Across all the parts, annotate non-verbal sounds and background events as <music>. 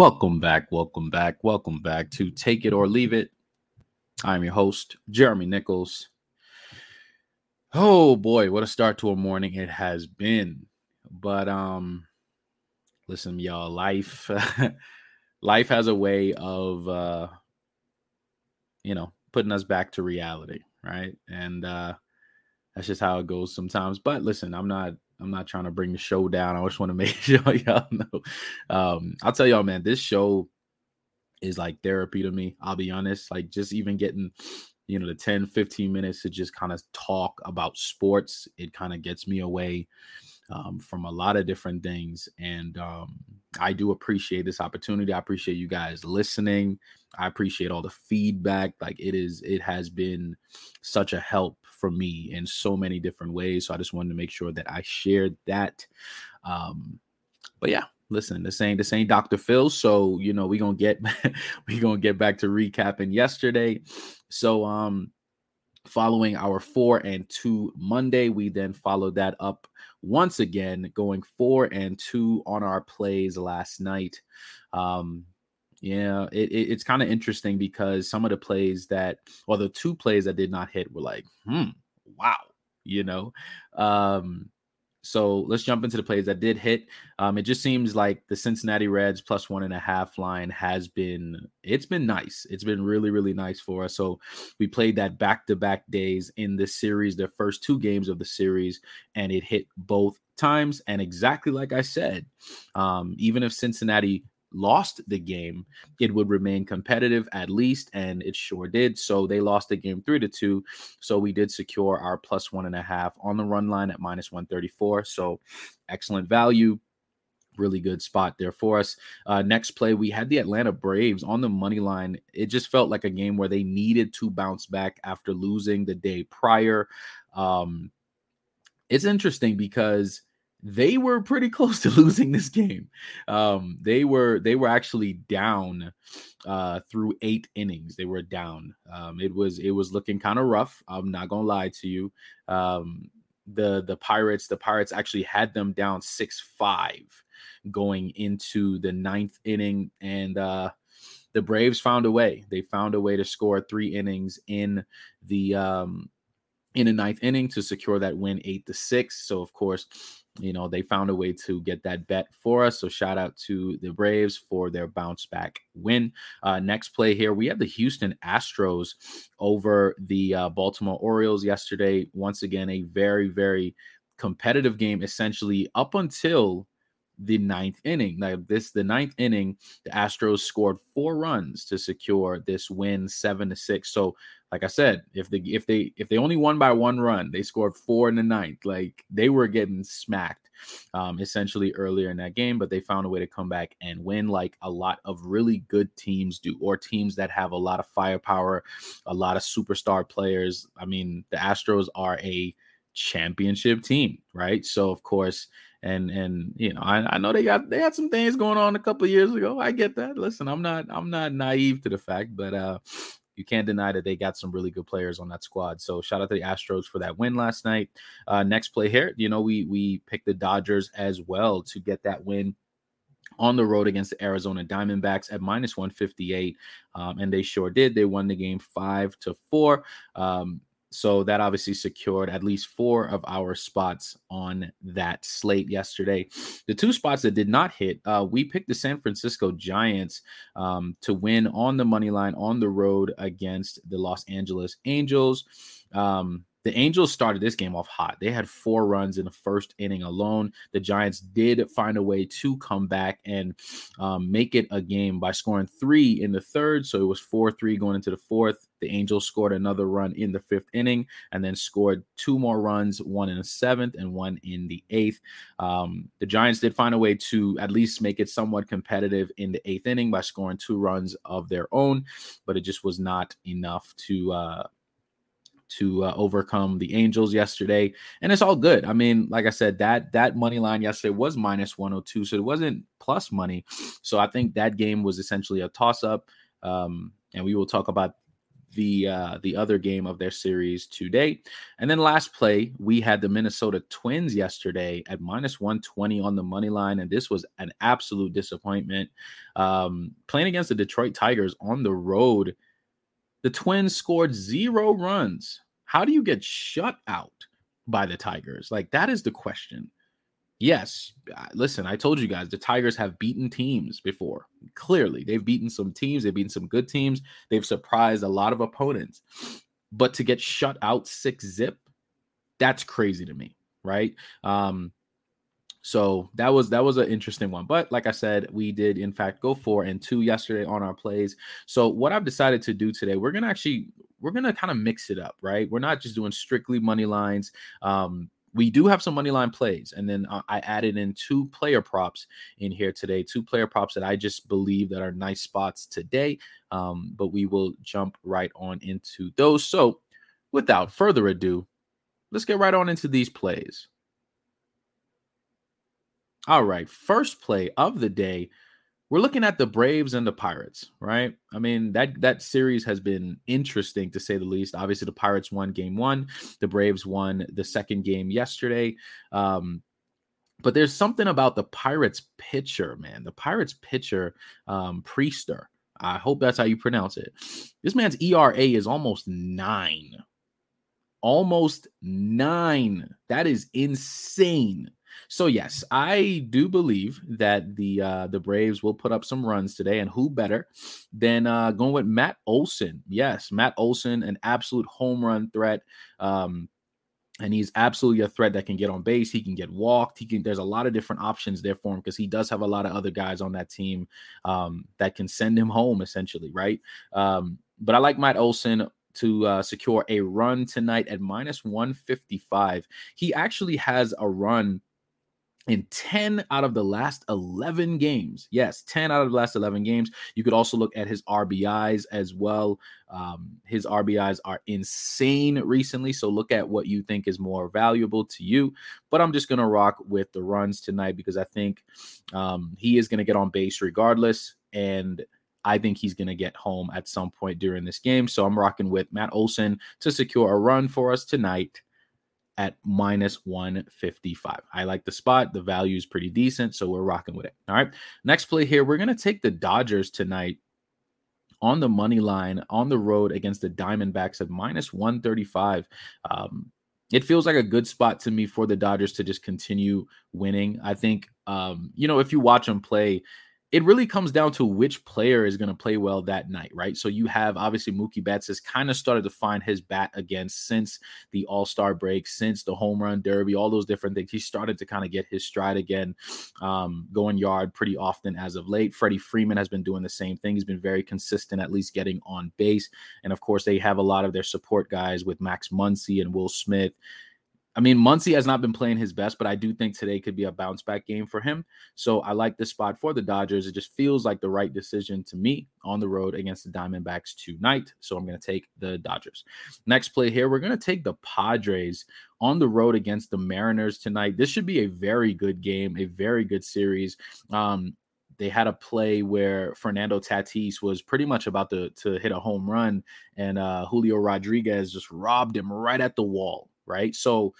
Welcome back, welcome back, welcome back to Take It or Leave It. I'm your host, Jeremy Nichols. Oh boy, what a start to a morning it has been. But um listen, y'all, life <laughs> life has a way of uh you know, putting us back to reality, right? And uh that's just how it goes sometimes. But listen, I'm not I'm not trying to bring the show down. I just want to <laughs> make sure y'all know. Um, I'll tell y'all, man, this show is like therapy to me. I'll be honest. Like just even getting, you know, the 10, 15 minutes to just kind of talk about sports, it kind of gets me away um, from a lot of different things. And um, I do appreciate this opportunity. I appreciate you guys listening. I appreciate all the feedback. Like it is, it has been such a help for me in so many different ways. So I just wanted to make sure that I shared that. Um, but yeah, listen, this ain't this ain't Dr. Phil. So you know, we gonna get <laughs> we gonna get back to recapping yesterday. So um following our four and two Monday, we then followed that up once again, going four and two on our plays last night. Um, yeah, it, it, it's kind of interesting because some of the plays that, well, the two plays that did not hit were like, hmm, wow, you know. Um, so let's jump into the plays that did hit. Um, it just seems like the Cincinnati Reds plus one and a half line has been it's been nice. It's been really really nice for us. So we played that back to back days in this series, the first two games of the series, and it hit both times. And exactly like I said, um, even if Cincinnati lost the game, it would remain competitive at least, and it sure did. So they lost the game three to two. So we did secure our plus one and a half on the run line at minus 134. So excellent value. Really good spot there for us. Uh, next play, we had the Atlanta Braves on the money line. It just felt like a game where they needed to bounce back after losing the day prior. Um, it's interesting because they were pretty <laughs> close to losing this game. Um, they were they were actually down uh, through eight innings. They were down. Um, it was it was looking kind of rough. I'm not gonna lie to you. Um, the the Pirates the Pirates actually had them down six five going into the ninth inning, and uh, the Braves found a way. They found a way to score three innings in the um, in the ninth inning to secure that win eight to six. So of course you know they found a way to get that bet for us so shout out to the braves for their bounce back win. Uh, next play here we have the houston astros over the uh, baltimore orioles yesterday. Once again a very very competitive game essentially up until the ninth inning. Now, this the ninth inning, the Astros scored four runs to secure this win, seven to six. So like I said, if they if they if they only won by one run, they scored four in the ninth. Like they were getting smacked um, essentially earlier in that game, but they found a way to come back and win, like a lot of really good teams do, or teams that have a lot of firepower, a lot of superstar players. I mean, the Astros are a championship team, right? So of course, and and you know, I, I know they got they had some things going on a couple years ago. I get that. Listen, I'm not I'm not naive to the fact, but uh you can't deny that they got some really good players on that squad. So shout out to the Astros for that win last night. Uh, next play here, you know, we we picked the Dodgers as well to get that win on the road against the Arizona Diamondbacks at minus 158. Um, and they sure did. They won the game five to four. Um, so that obviously secured at least four of our spots on that slate yesterday. The two spots that did not hit, uh, we picked the San Francisco Giants um, to win on the money line on the road against the Los Angeles Angels. Um, the Angels started this game off hot. They had four runs in the first inning alone. The Giants did find a way to come back and um, make it a game by scoring three in the third. So it was 4 3 going into the fourth. The Angels scored another run in the fifth inning and then scored two more runs, one in the seventh and one in the eighth. Um, the Giants did find a way to at least make it somewhat competitive in the eighth inning by scoring two runs of their own, but it just was not enough to. Uh, to uh, overcome the Angels yesterday, and it's all good. I mean, like I said, that that money line yesterday was minus 102, so it wasn't plus money. So I think that game was essentially a toss up, um, and we will talk about the uh, the other game of their series today. And then last play, we had the Minnesota Twins yesterday at minus 120 on the money line, and this was an absolute disappointment. Um, playing against the Detroit Tigers on the road, the Twins scored zero runs. How do you get shut out by the Tigers? Like that is the question. Yes, listen, I told you guys the Tigers have beaten teams before. Clearly, they've beaten some teams, they've beaten some good teams, they've surprised a lot of opponents. But to get shut out six zip, that's crazy to me, right? Um, so that was that was an interesting one. But like I said, we did in fact go four and two yesterday on our plays. So what I've decided to do today, we're gonna actually we're gonna kind of mix it up, right? We're not just doing strictly money lines. Um, we do have some money line plays and then uh, i added in two player props in here today two player props that i just believe that are nice spots today um, but we will jump right on into those so without further ado let's get right on into these plays all right first play of the day we're looking at the Braves and the Pirates, right? I mean, that that series has been interesting to say the least. Obviously, the Pirates won game one, the Braves won the second game yesterday. Um, but there's something about the Pirates pitcher, man. The Pirates pitcher, um, Priester. I hope that's how you pronounce it. This man's ERA is almost nine. Almost nine. That is insane. So yes, I do believe that the uh, the Braves will put up some runs today, and who better than uh, going with Matt Olson? Yes, Matt Olson, an absolute home run threat. Um, and he's absolutely a threat that can get on base. He can get walked. He can. There's a lot of different options there for him because he does have a lot of other guys on that team um, that can send him home, essentially, right? Um, but I like Matt Olson to uh, secure a run tonight at minus 155. He actually has a run in 10 out of the last 11 games. Yes, 10 out of the last 11 games. You could also look at his RBIs as well. Um, his RBIs are insane recently. So look at what you think is more valuable to you. But I'm just going to rock with the runs tonight because I think um, he is going to get on base regardless. And I think he's going to get home at some point during this game. So I'm rocking with Matt Olson to secure a run for us tonight at minus 155. I like the spot. The value is pretty decent, so we're rocking with it. All right. Next play here, we're going to take the Dodgers tonight on the money line on the road against the Diamondbacks at minus 135. Um, it feels like a good spot to me for the Dodgers to just continue winning. I think, um, you know, if you watch them play, it really comes down to which player is going to play well that night, right? So you have obviously Mookie Betts has kind of started to find his bat again since the All Star break, since the home run derby, all those different things. He started to kind of get his stride again, um, going yard pretty often as of late. Freddie Freeman has been doing the same thing. He's been very consistent, at least getting on base. And of course, they have a lot of their support guys with Max Muncy and Will Smith I mean, Muncy has not been playing his best, but I do think today could be a bounce back game for him. So I like this spot for the Dodgers. It just feels like the right decision to me on the road against the Diamondbacks tonight. So I'm going to take the Dodgers. Next play here, we're going to take the Padres on the road against the Mariners tonight. This should be a very good game, a very good series. Um, they had a play where Fernando Tatis was pretty much about to, to hit a home run, and uh, Julio Rodriguez just robbed him right at the wall right? So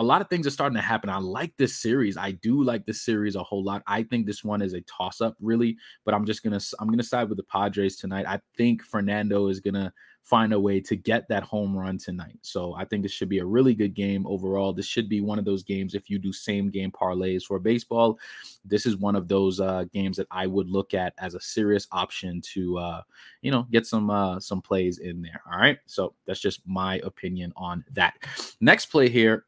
a lot of things are starting to happen. I like this series. I do like this series a whole lot. I think this one is a toss up, really. But I'm just gonna I'm gonna side with the Padres tonight. I think Fernando is gonna find a way to get that home run tonight. So I think this should be a really good game overall. This should be one of those games. If you do same game parlays for baseball, this is one of those uh, games that I would look at as a serious option to uh, you know get some uh, some plays in there. All right. So that's just my opinion on that. Next play here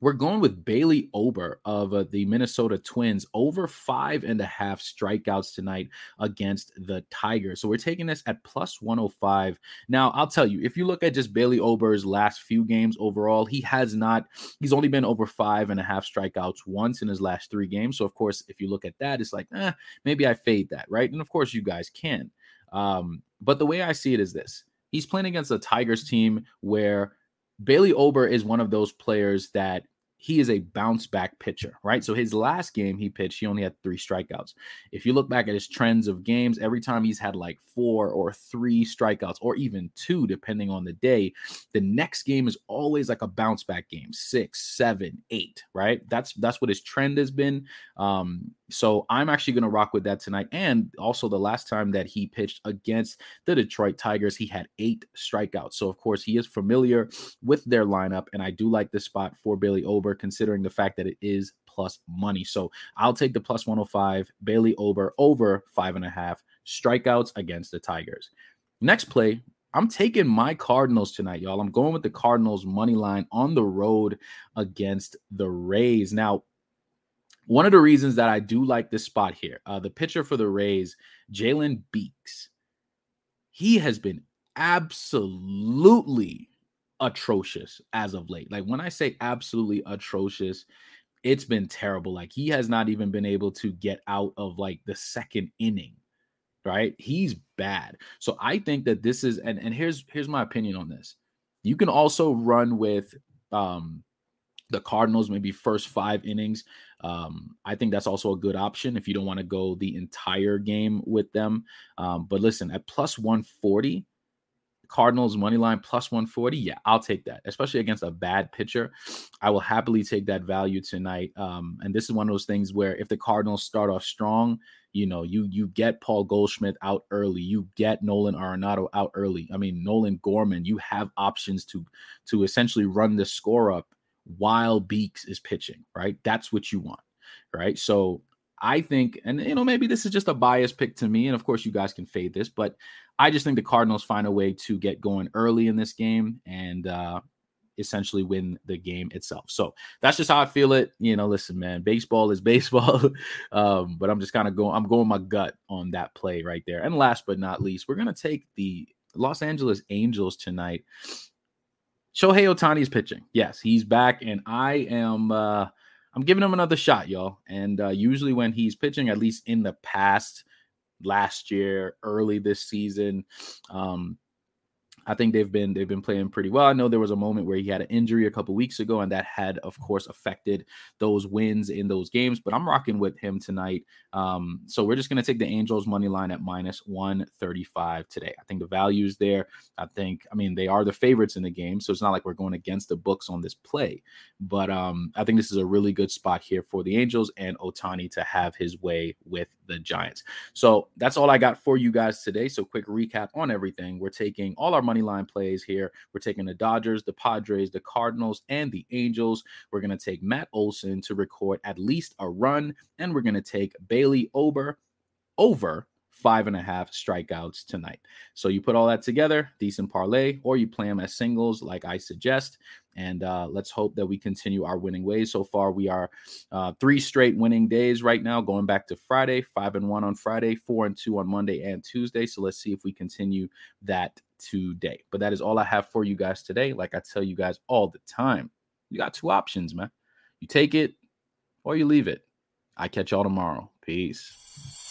we're going with Bailey Ober of uh, the Minnesota Twins over five and a half strikeouts tonight against the Tigers. So we're taking this at plus 105. Now, I'll tell you, if you look at just Bailey Ober's last few games overall, he has not, he's only been over five and a half strikeouts once in his last three games. So, of course, if you look at that, it's like, eh, maybe I fade that, right? And of course, you guys can. Um, but the way I see it is this he's playing against a Tigers team where Bailey Ober is one of those players that he is a bounce back pitcher, right? So his last game he pitched, he only had three strikeouts. If you look back at his trends of games, every time he's had like four or three strikeouts, or even two, depending on the day, the next game is always like a bounce back game, six, seven, eight, right? That's that's what his trend has been. Um, so I'm actually going to rock with that tonight. And also, the last time that he pitched against the Detroit Tigers, he had eight strikeouts. So, of course, he is familiar with their lineup. And I do like this spot for Bailey Ober, considering the fact that it is plus money. So I'll take the plus 105, Bailey Ober over five and a half strikeouts against the Tigers. Next play, I'm taking my Cardinals tonight, y'all. I'm going with the Cardinals money line on the road against the Rays. Now, one of the reasons that I do like this spot here, uh, the pitcher for the Rays, Jalen Beeks, he has been absolutely atrocious as of late. Like when I say absolutely atrocious, it's been terrible. Like he has not even been able to get out of like the second inning. Right? He's bad. So I think that this is and and here's here's my opinion on this. You can also run with um the Cardinals, maybe first five innings. Um, I think that's also a good option if you don't want to go the entire game with them. Um, but listen, at plus 140, Cardinals money line plus 140, yeah, I'll take that, especially against a bad pitcher. I will happily take that value tonight. Um, and this is one of those things where if the Cardinals start off strong, you know, you you get Paul Goldschmidt out early, you get Nolan Arenado out early. I mean, Nolan Gorman, you have options to to essentially run the score up while Beeks is pitching, right? That's what you want, right? So I think, and you know, maybe this is just a bias pick to me, and of course, you guys can fade this, but I just think the Cardinals find a way to get going early in this game and uh, essentially win the game itself. So that's just how I feel it. You know, listen, man, baseball is <laughs> baseball, um, but I'm just kind of going, I'm going my gut on that play right there. And last but not least, we're gonna take the Los Angeles Angels tonight Shohei Ohtani is pitching. Yes, he's back, and I am uh I'm giving him another shot, y'all. And uh, usually when he's pitching, at least in the past, last year, early this season, um, I think they've been they've been playing pretty well. I know there was a moment where he had an injury a couple weeks ago, and that had, of course, affected those wins in those games. But I'm rocking with him tonight. Um, so we're just gonna take the Angels money line at minus 135 today. I think the value's there. I think, I mean, they are the favorites in the game, so it's not like we're going against the books on this play. But um, I think this is a really good spot here for the Angels and Ohtani to have his way with the Giants. So that's all I got for you guys today. So quick recap on everything. We're taking all our money line plays here. We're taking the Dodgers, the Padres, the Cardinals, and the Angels. We're going to take Matt Olson to record at least a run, and we're going to take Bailey Ober over five and a half strikeouts tonight. So you put all that together, decent parlay, or you play them as singles, like I suggest. And uh, let's hope that we continue our winning ways. So far, we are uh, three straight winning days right now, going back to Friday, five and one on Friday, four and two on Monday and Tuesday. So let's see if we continue that today. But that is all I have for you guys today. Like I tell you guys all the time, you got two options, man. You take it or you leave it. I catch y'all tomorrow. Peace.